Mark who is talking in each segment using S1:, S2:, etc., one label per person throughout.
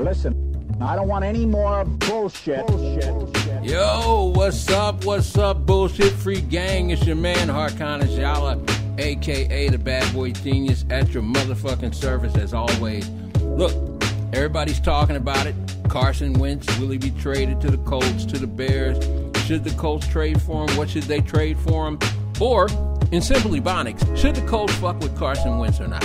S1: Listen, I don't want any more bullshit. bullshit.
S2: Yo, what's up? What's up, bullshit free gang? It's your man Harkon Ajala, aka the Bad Boy Genius, at your motherfucking service as always. Look, everybody's talking about it. Carson Wentz, will he be traded to the Colts, to the Bears? Should the Colts trade for him? What should they trade for him? Or, in Simple Ebonics, should the Colts fuck with Carson Wentz or not?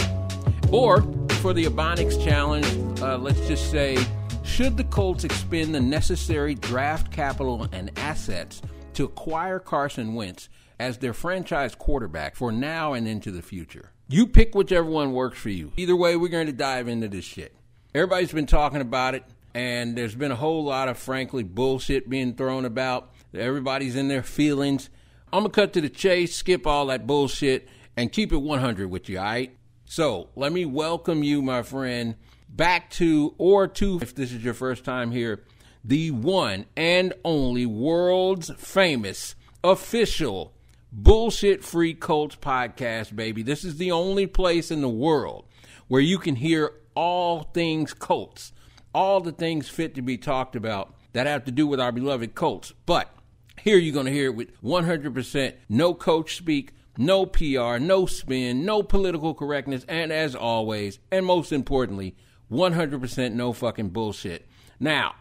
S2: Or, for the Ebonics challenge, uh, let's just say, should the Colts expend the necessary draft capital and assets to acquire Carson Wentz as their franchise quarterback for now and into the future? You pick whichever one works for you. Either way, we're going to dive into this shit. Everybody's been talking about it, and there's been a whole lot of, frankly, bullshit being thrown about. Everybody's in their feelings. I'm going to cut to the chase, skip all that bullshit, and keep it 100 with you, all right? So let me welcome you, my friend, back to, or to, if this is your first time here, the one and only world's famous official bullshit free Colts podcast, baby. This is the only place in the world where you can hear all things Colts, all the things fit to be talked about that have to do with our beloved Colts. But here you're going to hear it with 100% no coach speak, no PR, no spin, no political correctness, and as always, and most importantly, 100% no fucking bullshit. Now,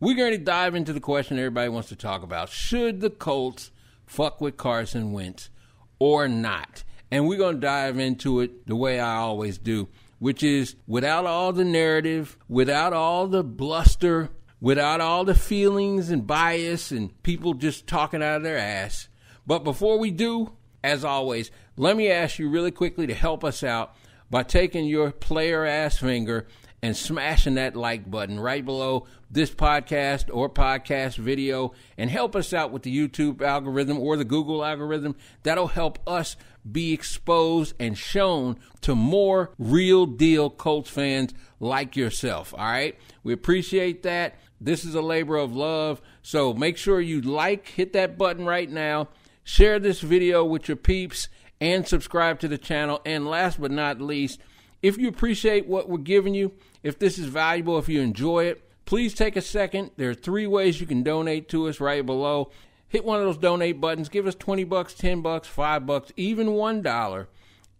S2: we're going to dive into the question everybody wants to talk about. Should the Colts fuck with Carson Wentz or not? And we're going to dive into it the way I always do, which is without all the narrative, without all the bluster, without all the feelings and bias and people just talking out of their ass. But before we do, as always, let me ask you really quickly to help us out by taking your player ass finger and smashing that like button right below this podcast or podcast video and help us out with the YouTube algorithm or the Google algorithm. That'll help us be exposed and shown to more real deal Colts fans like yourself. All right. We appreciate that. This is a labor of love. So make sure you like, hit that button right now Share this video with your peeps and subscribe to the channel. And last but not least, if you appreciate what we're giving you, if this is valuable, if you enjoy it, please take a second. There are three ways you can donate to us right below. Hit one of those donate buttons. Give us 20 bucks, 10 bucks, 5 bucks, even $1.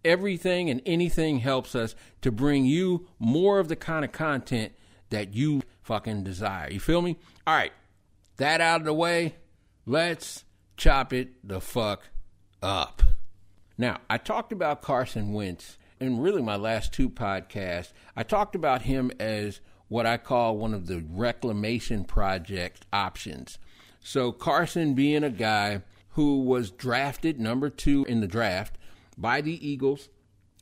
S2: Everything and anything helps us to bring you more of the kind of content that you fucking desire. You feel me? All right. That out of the way. Let's chop it the fuck up. Now, I talked about Carson Wentz in really my last two podcasts. I talked about him as what I call one of the reclamation project options. So, Carson being a guy who was drafted number two in the draft by the Eagles.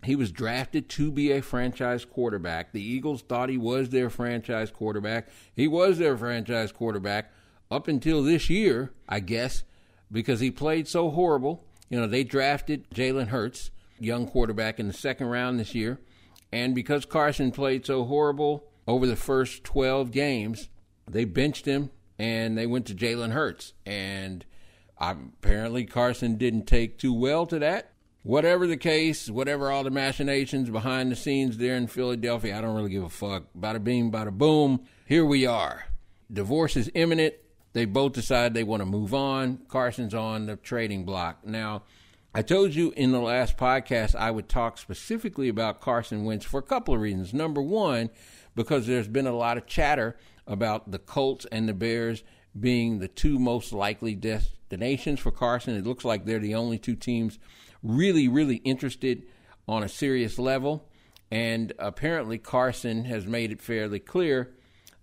S2: He was drafted to be a franchise quarterback. The Eagles thought he was their franchise quarterback. He was their franchise quarterback up until this year, I guess because he played so horrible. You know, they drafted Jalen Hurts, young quarterback, in the second round this year. And because Carson played so horrible over the first 12 games, they benched him and they went to Jalen Hurts. And apparently Carson didn't take too well to that. Whatever the case, whatever all the machinations behind the scenes there in Philadelphia, I don't really give a fuck. Bada bing, bada boom. Here we are. Divorce is imminent. They both decide they want to move on. Carson's on the trading block. Now, I told you in the last podcast I would talk specifically about Carson Wentz for a couple of reasons. Number one, because there's been a lot of chatter about the Colts and the Bears being the two most likely destinations for Carson. It looks like they're the only two teams really, really interested on a serious level. And apparently, Carson has made it fairly clear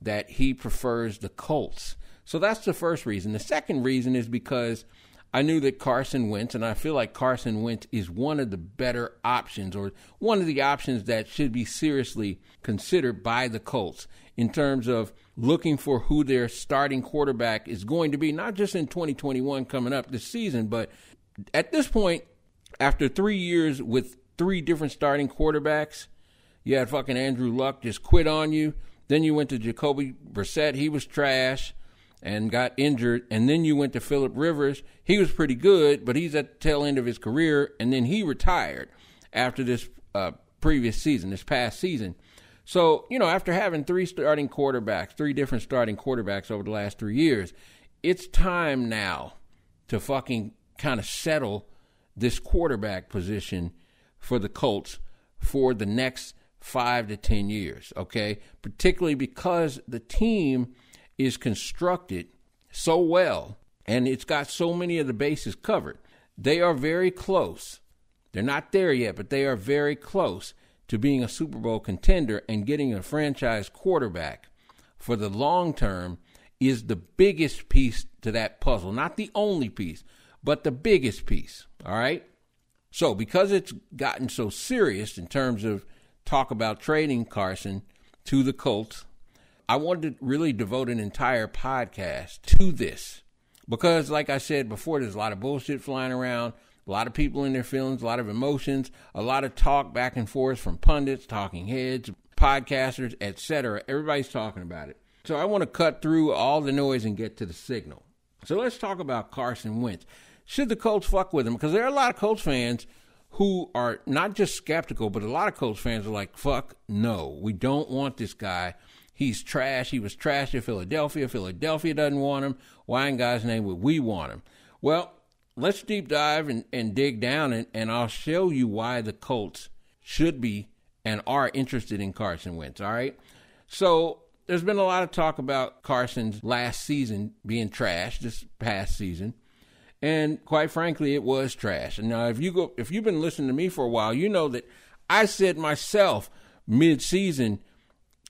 S2: that he prefers the Colts. So that's the first reason. The second reason is because I knew that Carson Wentz, and I feel like Carson Wentz is one of the better options, or one of the options that should be seriously considered by the Colts in terms of looking for who their starting quarterback is going to be, not just in 2021 coming up this season, but at this point, after three years with three different starting quarterbacks, you had fucking Andrew Luck just quit on you. Then you went to Jacoby Brissett, he was trash and got injured. And then you went to Philip Rivers. He was pretty good, but he's at the tail end of his career. And then he retired after this uh, previous season, this past season. So, you know, after having three starting quarterbacks, three different starting quarterbacks over the last three years, it's time now to fucking kind of settle this quarterback position for the Colts for the next five to 10 years, okay? Particularly because the team is constructed so well and it's got so many of the bases covered. They are very close. They're not there yet, but they are very close to being a Super Bowl contender and getting a franchise quarterback for the long term is the biggest piece to that puzzle. Not the only piece, but the biggest piece. All right? So, because it's gotten so serious in terms of talk about trading Carson to the Colts, I wanted to really devote an entire podcast to this. Because, like I said before, there's a lot of bullshit flying around, a lot of people in their feelings, a lot of emotions, a lot of talk back and forth from pundits, talking heads, podcasters, etc. Everybody's talking about it. So I want to cut through all the noise and get to the signal. So let's talk about Carson Wentz. Should the Colts fuck with him? Because there are a lot of Colts fans who are not just skeptical, but a lot of Colts fans are like, fuck no, we don't want this guy. He's trash. He was trash in Philadelphia. Philadelphia doesn't want him. Why in God's name would we want him? Well, let's deep dive and, and dig down, and, and I'll show you why the Colts should be and are interested in Carson Wentz. All right. So there's been a lot of talk about Carson's last season being trash, this past season. And quite frankly, it was trash. And now if you go if you've been listening to me for a while, you know that I said myself mid season,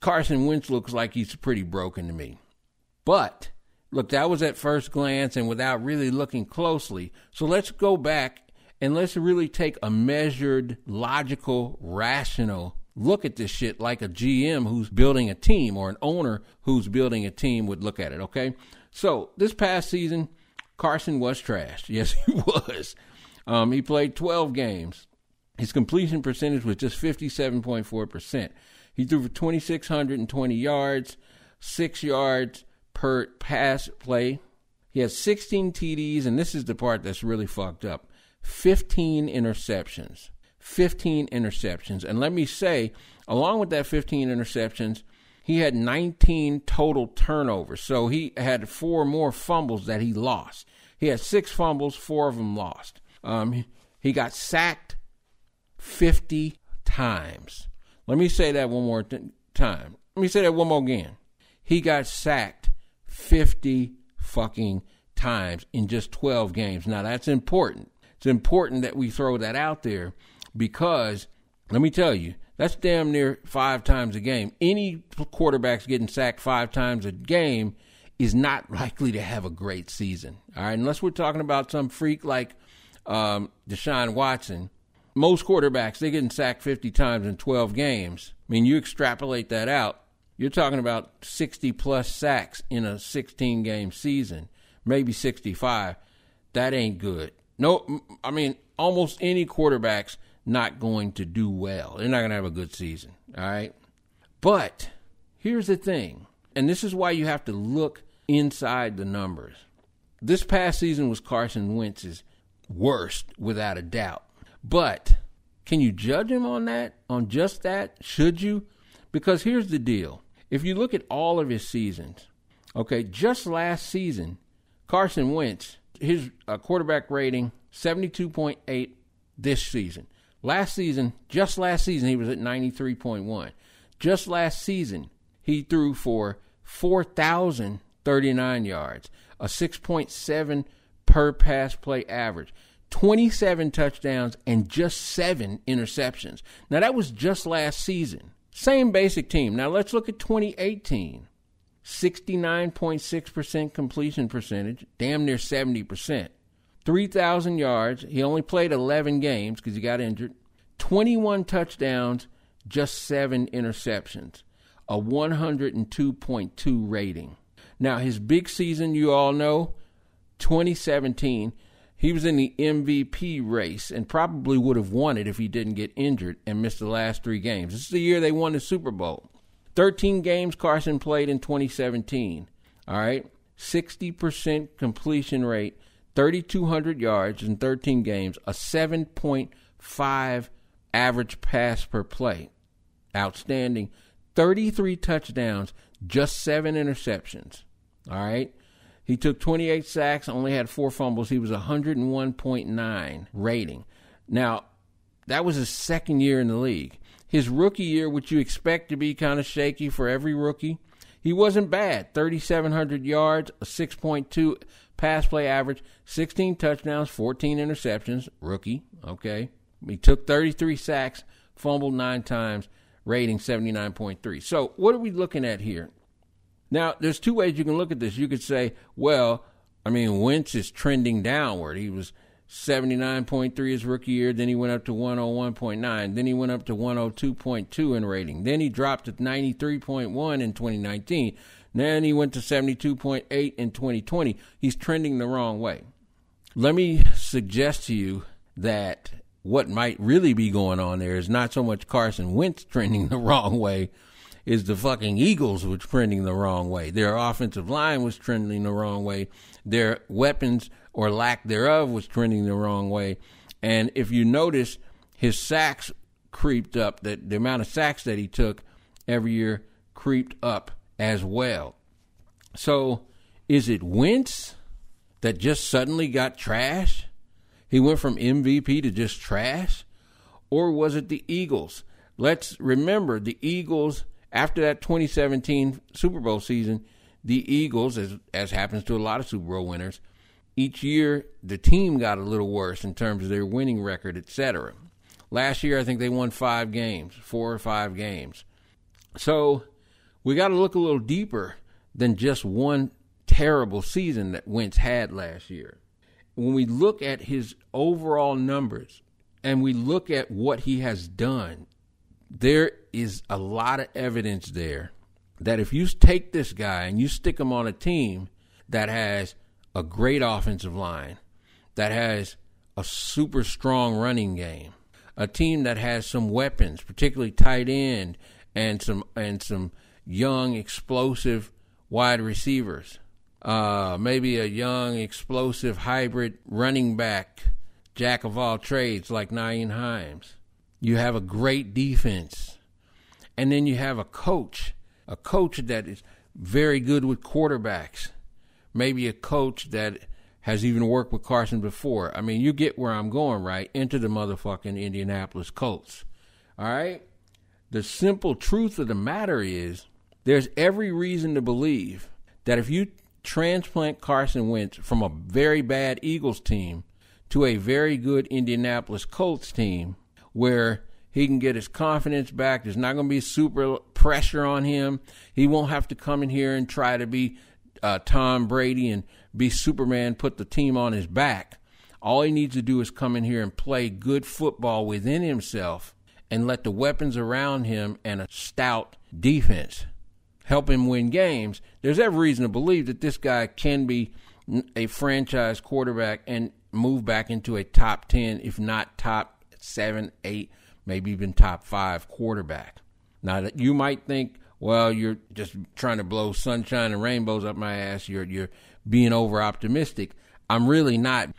S2: Carson Wentz looks like he's pretty broken to me. But Look, that was at first glance and without really looking closely. So let's go back and let's really take a measured, logical, rational look at this shit like a GM who's building a team or an owner who's building a team would look at it, okay? So this past season, Carson was trashed. Yes, he was. Um, he played 12 games. His completion percentage was just 57.4%. He threw for 2,620 yards, six yards, per pass play. He has 16 TDs, and this is the part that's really fucked up 15 interceptions. 15 interceptions. And let me say, along with that 15 interceptions, he had 19 total turnovers. So he had four more fumbles that he lost. He had six fumbles, four of them lost. Um, he got sacked 50 times. Let me say that one more t- time. Let me say that one more again. He got sacked 50 fucking times in just 12 games. Now, that's important. It's important that we throw that out there because, let me tell you, that's damn near five times a game. Any quarterback's getting sacked five times a game is not likely to have a great season. All right, unless we're talking about some freak like um, Deshaun Watson. Most quarterbacks, they're getting sacked 50 times in 12 games. I mean, you extrapolate that out, you're talking about 60 plus sacks in a 16 game season, maybe 65. That ain't good. No, I mean, almost any quarterback's not going to do well. They're not going to have a good season. All right. But here's the thing, and this is why you have to look inside the numbers. This past season was Carson Wentz's worst, without a doubt. But can you judge him on that? On just that? Should you? Because here's the deal if you look at all of his seasons, okay, just last season, Carson Wentz, his uh, quarterback rating, 72.8 this season. Last season, just last season, he was at 93.1. Just last season, he threw for 4,039 yards, a 6.7 per pass play average, 27 touchdowns, and just seven interceptions. Now, that was just last season. Same basic team. Now let's look at 2018. 69.6% completion percentage, damn near 70%. 3,000 yards. He only played 11 games because he got injured. 21 touchdowns, just seven interceptions. A 102.2 rating. Now, his big season, you all know, 2017, he was in the MVP race and probably would have won it if he didn't get injured and missed the last three games. This is the year they won the Super Bowl. 13 games Carson played in 2017. All right. 60% completion rate, 3,200 yards in 13 games, a 7.5 average pass per play. Outstanding. 33 touchdowns, just seven interceptions. All right. He took 28 sacks, only had four fumbles. He was 101.9 rating. Now, that was his second year in the league. His rookie year, which you expect to be kind of shaky for every rookie, he wasn't bad. 3,700 yards, a 6.2 pass play average, 16 touchdowns, 14 interceptions. Rookie, okay. He took 33 sacks, fumbled nine times, rating 79.3. So, what are we looking at here? Now, there's two ways you can look at this. You could say, well, I mean, Wentz is trending downward. He was 79.3 his rookie year, then he went up to 101.9, then he went up to 102.2 in rating. Then he dropped to 93.1 in 2019. Then he went to 72.8 in 2020. He's trending the wrong way. Let me suggest to you that what might really be going on there is not so much Carson Wentz trending the wrong way is the fucking Eagles was trending the wrong way. Their offensive line was trending the wrong way. Their weapons or lack thereof was trending the wrong way. And if you notice, his sacks creeped up. That the amount of sacks that he took every year creeped up as well. So, is it Wentz that just suddenly got trash? He went from MVP to just trash? Or was it the Eagles? Let's remember the Eagles after that 2017 Super Bowl season, the Eagles, as as happens to a lot of Super Bowl winners, each year the team got a little worse in terms of their winning record, etc. Last year, I think they won five games, four or five games. So we got to look a little deeper than just one terrible season that Wentz had last year. When we look at his overall numbers and we look at what he has done there is a lot of evidence there that if you take this guy and you stick him on a team that has a great offensive line, that has a super strong running game, a team that has some weapons, particularly tight end and some and some young explosive wide receivers, uh, maybe a young explosive hybrid running back, jack of all trades like Nyheim Hines you have a great defense, and then you have a coach, a coach that is very good with quarterbacks, maybe a coach that has even worked with Carson before. I mean, you get where I'm going, right? Into the motherfucking Indianapolis Colts. All right? The simple truth of the matter is there's every reason to believe that if you transplant Carson Wentz from a very bad Eagles team to a very good Indianapolis Colts team, where he can get his confidence back. There's not going to be super pressure on him. He won't have to come in here and try to be uh, Tom Brady and be Superman, put the team on his back. All he needs to do is come in here and play good football within himself and let the weapons around him and a stout defense help him win games. There's every reason to believe that this guy can be a franchise quarterback and move back into a top 10, if not top seven, eight, maybe even top five quarterback. Now that you might think, well, you're just trying to blow sunshine and rainbows up my ass. You're you're being over optimistic. I'm really not.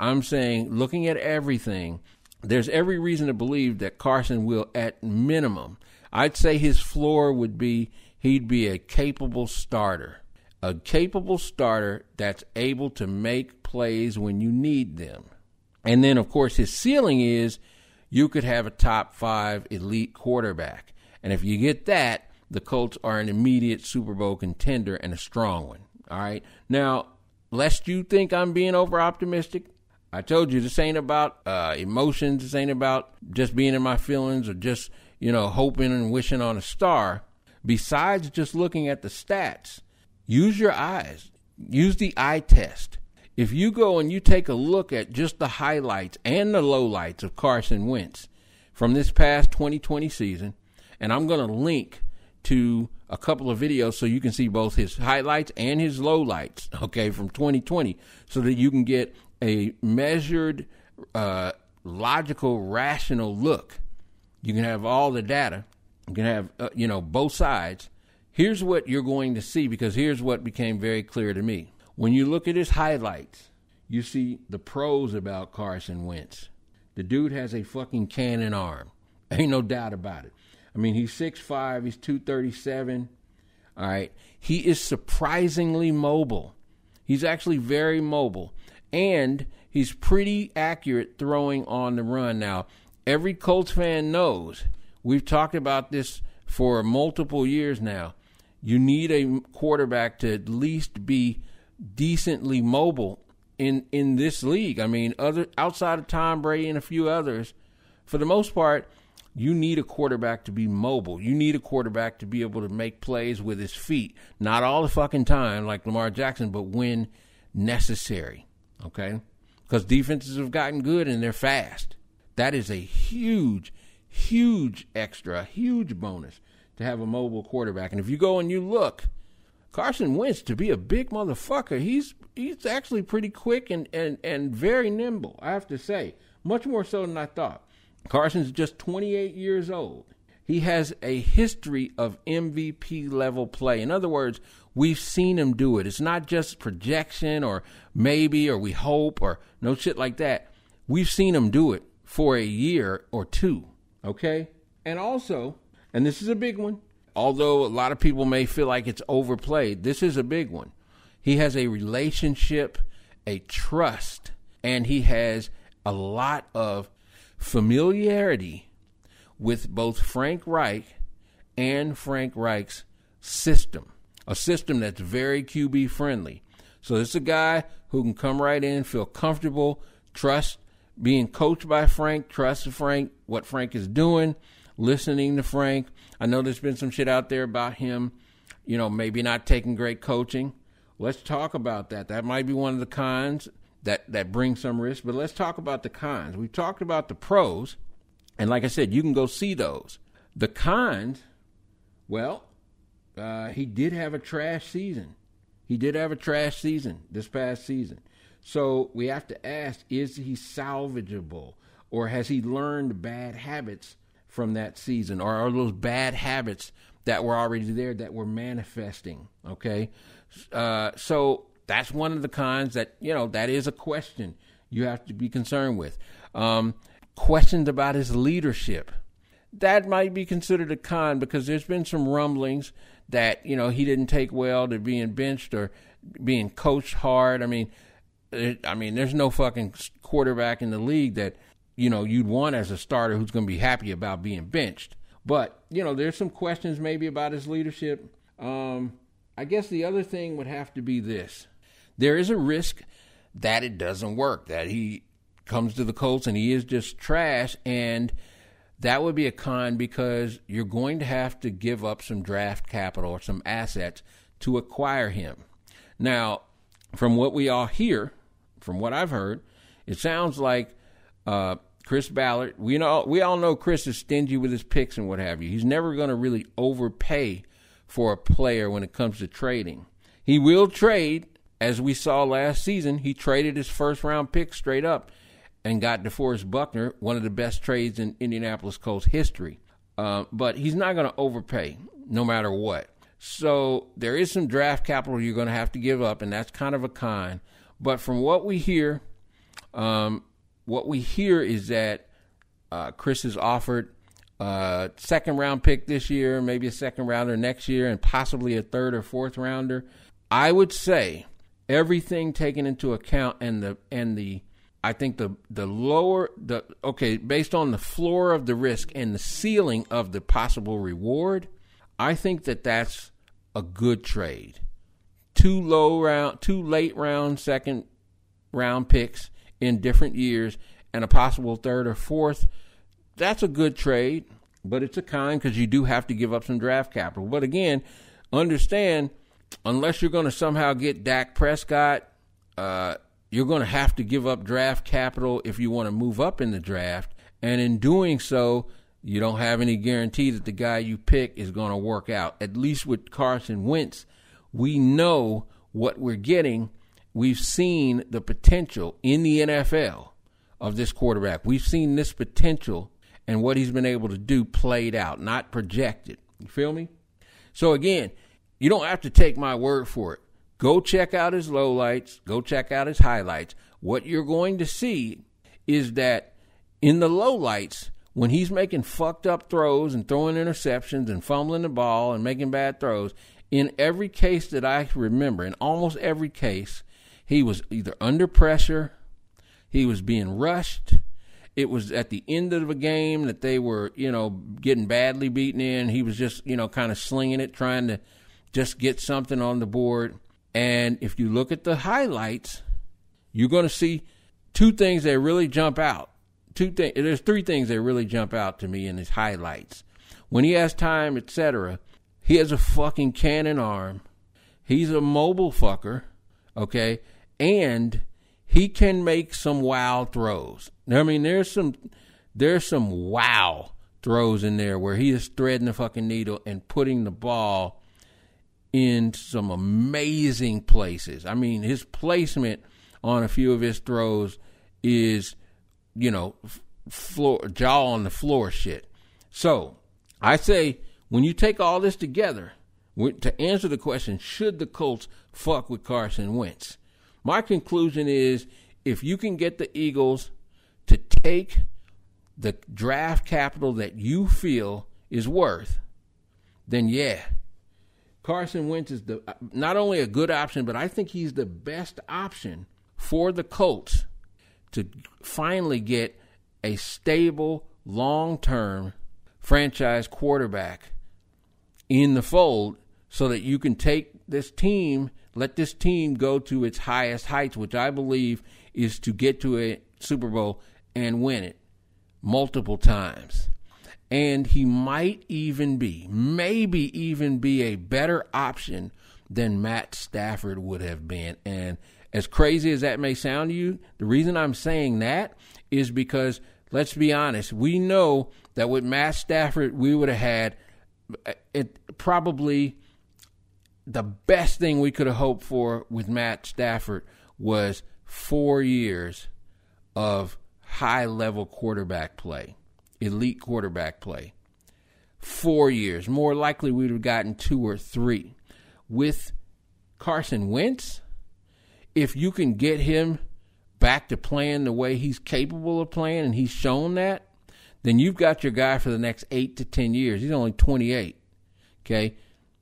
S2: I'm saying, looking at everything, there's every reason to believe that Carson will, at minimum, I'd say his floor would be he'd be a capable starter, a capable starter that's able to make plays when you need them. And then, of course, his ceiling is you could have a top five elite quarterback. And if you get that, the Colts are an immediate Super Bowl contender and a strong one. All right. Now, lest you think I'm being over optimistic, I told you this ain't about uh, emotions. This ain't about just being in my feelings or just, you know, hoping and wishing on a star. Besides just looking at the stats, use your eyes, use the eye test if you go and you take a look at just the highlights and the lowlights of Carson Wentz from this past 2020 season, and I'm going to link to a couple of videos so you can see both his highlights and his lowlights, okay, from 2020, so that you can get a measured, uh, logical, rational look. You can have all the data. You can have, uh, you know, both sides. Here's what you're going to see because here's what became very clear to me. When you look at his highlights, you see the pros about Carson Wentz. The dude has a fucking cannon arm. Ain't no doubt about it. I mean, he's 6'5, he's 237. All right. He is surprisingly mobile. He's actually very mobile. And he's pretty accurate throwing on the run. Now, every Colts fan knows we've talked about this for multiple years now. You need a quarterback to at least be decently mobile in in this league. I mean, other outside of Tom Brady and a few others, for the most part, you need a quarterback to be mobile. You need a quarterback to be able to make plays with his feet, not all the fucking time like Lamar Jackson, but when necessary. Okay? Because defenses have gotten good and they're fast. That is a huge, huge extra, huge bonus to have a mobile quarterback. And if you go and you look, Carson Wentz to be a big motherfucker, he's he's actually pretty quick and, and, and very nimble, I have to say. Much more so than I thought. Carson's just 28 years old. He has a history of MVP level play. In other words, we've seen him do it. It's not just projection or maybe or we hope or no shit like that. We've seen him do it for a year or two. Okay? And also, and this is a big one, although a lot of people may feel like it's overplayed, this is a big one. He has a relationship, a trust, and he has a lot of familiarity with both Frank Reich and Frank Reich's system, a system that's very QB friendly. So this is a guy who can come right in, feel comfortable, trust being coached by Frank, trust Frank, what Frank is doing, listening to Frank. I know there's been some shit out there about him, you know, maybe not taking great coaching. Let's talk about that. That might be one of the cons that that brings some risk. But let's talk about the cons. We've talked about the pros, and like I said, you can go see those. The cons, well, uh, he did have a trash season. He did have a trash season this past season. So we have to ask: Is he salvageable, or has he learned bad habits from that season, or are those bad habits that were already there that were manifesting? Okay, uh, so that's one of the cons that you know that is a question you have to be concerned with. Um, questions about his leadership that might be considered a con because there's been some rumblings that you know he didn't take well to being benched or being coached hard. I mean, I mean, there's no fucking quarterback in the league that you know you'd want as a starter who's going to be happy about being benched. But you know, there's some questions maybe about his leadership. Um, I guess the other thing would have to be this: there is a risk that it doesn't work, that he comes to the Colts and he is just trash. And that would be a con because you're going to have to give up some draft capital or some assets to acquire him. Now, from what we all hear, from what I've heard, it sounds like uh, Chris Ballard. We know we all know Chris is stingy with his picks and what have you. He's never going to really overpay for a player when it comes to trading. He will trade as we saw last season, he traded his first round pick straight up and got DeForest Buckner, one of the best trades in Indianapolis Colts history. Uh, but he's not going to overpay no matter what. So there is some draft capital you're going to have to give up, and that's kind of a con. But from what we hear, um, what we hear is that uh, Chris has offered a second round pick this year, maybe a second rounder next year, and possibly a third or fourth rounder. I would say everything taken into account and the and the I think the the lower the okay based on the floor of the risk and the ceiling of the possible reward, I think that that's a good trade. Two low round, two late round second round picks in different years and a possible third or fourth. That's a good trade, but it's a kind because you do have to give up some draft capital. But again, understand unless you're going to somehow get Dak Prescott, uh, you're going to have to give up draft capital if you want to move up in the draft. And in doing so, you don't have any guarantee that the guy you pick is going to work out. At least with Carson Wentz, we know what we're getting. We've seen the potential in the NFL of this quarterback. We've seen this potential and what he's been able to do played out, not projected. You feel me? So again, you don't have to take my word for it. Go check out his lowlights, go check out his highlights. What you're going to see is that in the lowlights, when he's making fucked up throws and throwing interceptions and fumbling the ball and making bad throws, in every case that I remember, in almost every case, he was either under pressure, he was being rushed, it was at the end of a game that they were, you know, getting badly beaten in. He was just, you know, kind of slinging it, trying to just get something on the board. And if you look at the highlights, you're going to see two things that really jump out. Two things. There's three things that really jump out to me in his highlights. When he has time, etc., he has a fucking cannon arm. He's a mobile fucker, okay, and he can make some wow throws. I mean, there's some there's some wow throws in there where he is threading the fucking needle and putting the ball in some amazing places. I mean, his placement on a few of his throws is, you know, floor jaw on the floor shit. So I say when you take all this together, to answer the question, should the Colts fuck with Carson Wentz? My conclusion is if you can get the Eagles to take the draft capital that you feel is worth, then yeah, Carson Wentz is the uh, not only a good option, but I think he's the best option for the Colts to finally get a stable, long-term franchise quarterback in the fold so that you can take this team, let this team go to its highest heights, which I believe is to get to a Super Bowl and win it multiple times. And he might even be, maybe even be a better option than Matt Stafford would have been. And as crazy as that may sound to you, the reason I'm saying that is because let's be honest, we know that with Matt Stafford, we would have had uh, it probably the best thing we could have hoped for with Matt Stafford was four years of high level quarterback play, elite quarterback play. Four years. More likely, we would have gotten two or three. With Carson Wentz, if you can get him back to playing the way he's capable of playing, and he's shown that, then you've got your guy for the next eight to 10 years. He's only 28. Okay.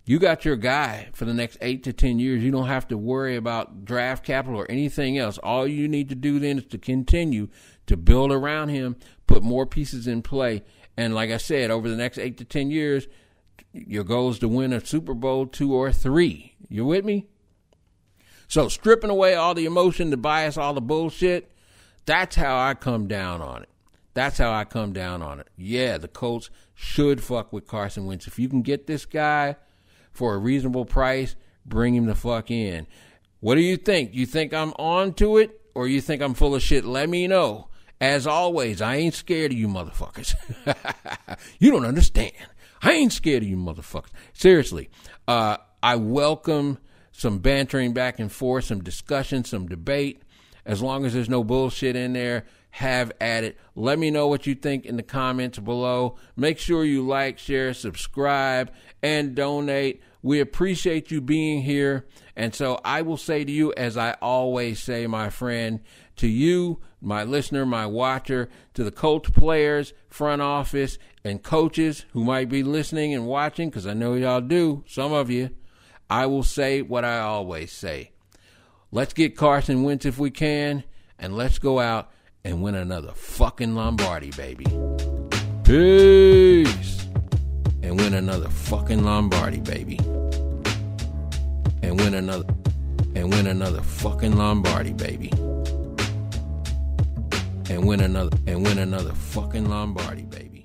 S2: You got your guy for the next eight to 10 years. You don't have to worry about draft capital or anything else. All you need to do then is to continue to build around him, put more pieces in play. And like I said, over the next eight to 10 years, your goal is to win a Super Bowl two or three. You with me? So stripping away all the emotion, the bias, all the bullshit, that's how I come down on it. That's how I come down on it. Yeah, the Colts should fuck with Carson Wentz. If you can get this guy for a reasonable price, bring him the fuck in. What do you think? You think I'm on to it or you think I'm full of shit? Let me know. As always, I ain't scared of you motherfuckers. you don't understand. I ain't scared of you motherfuckers. Seriously, uh, I welcome some bantering back and forth, some discussion, some debate. As long as there's no bullshit in there, have at it. Let me know what you think in the comments below. Make sure you like, share, subscribe, and donate. We appreciate you being here. And so I will say to you, as I always say, my friend, to you, my listener, my watcher, to the Colts players, front office, and coaches who might be listening and watching, because I know y'all do, some of you, I will say what I always say. Let's get Carson Wentz if we can, and let's go out and win another fucking Lombardi, baby. Peace. And win another fucking Lombardi, baby. And win another and win another fucking Lombardi, baby. And win another and win another fucking Lombardi, baby.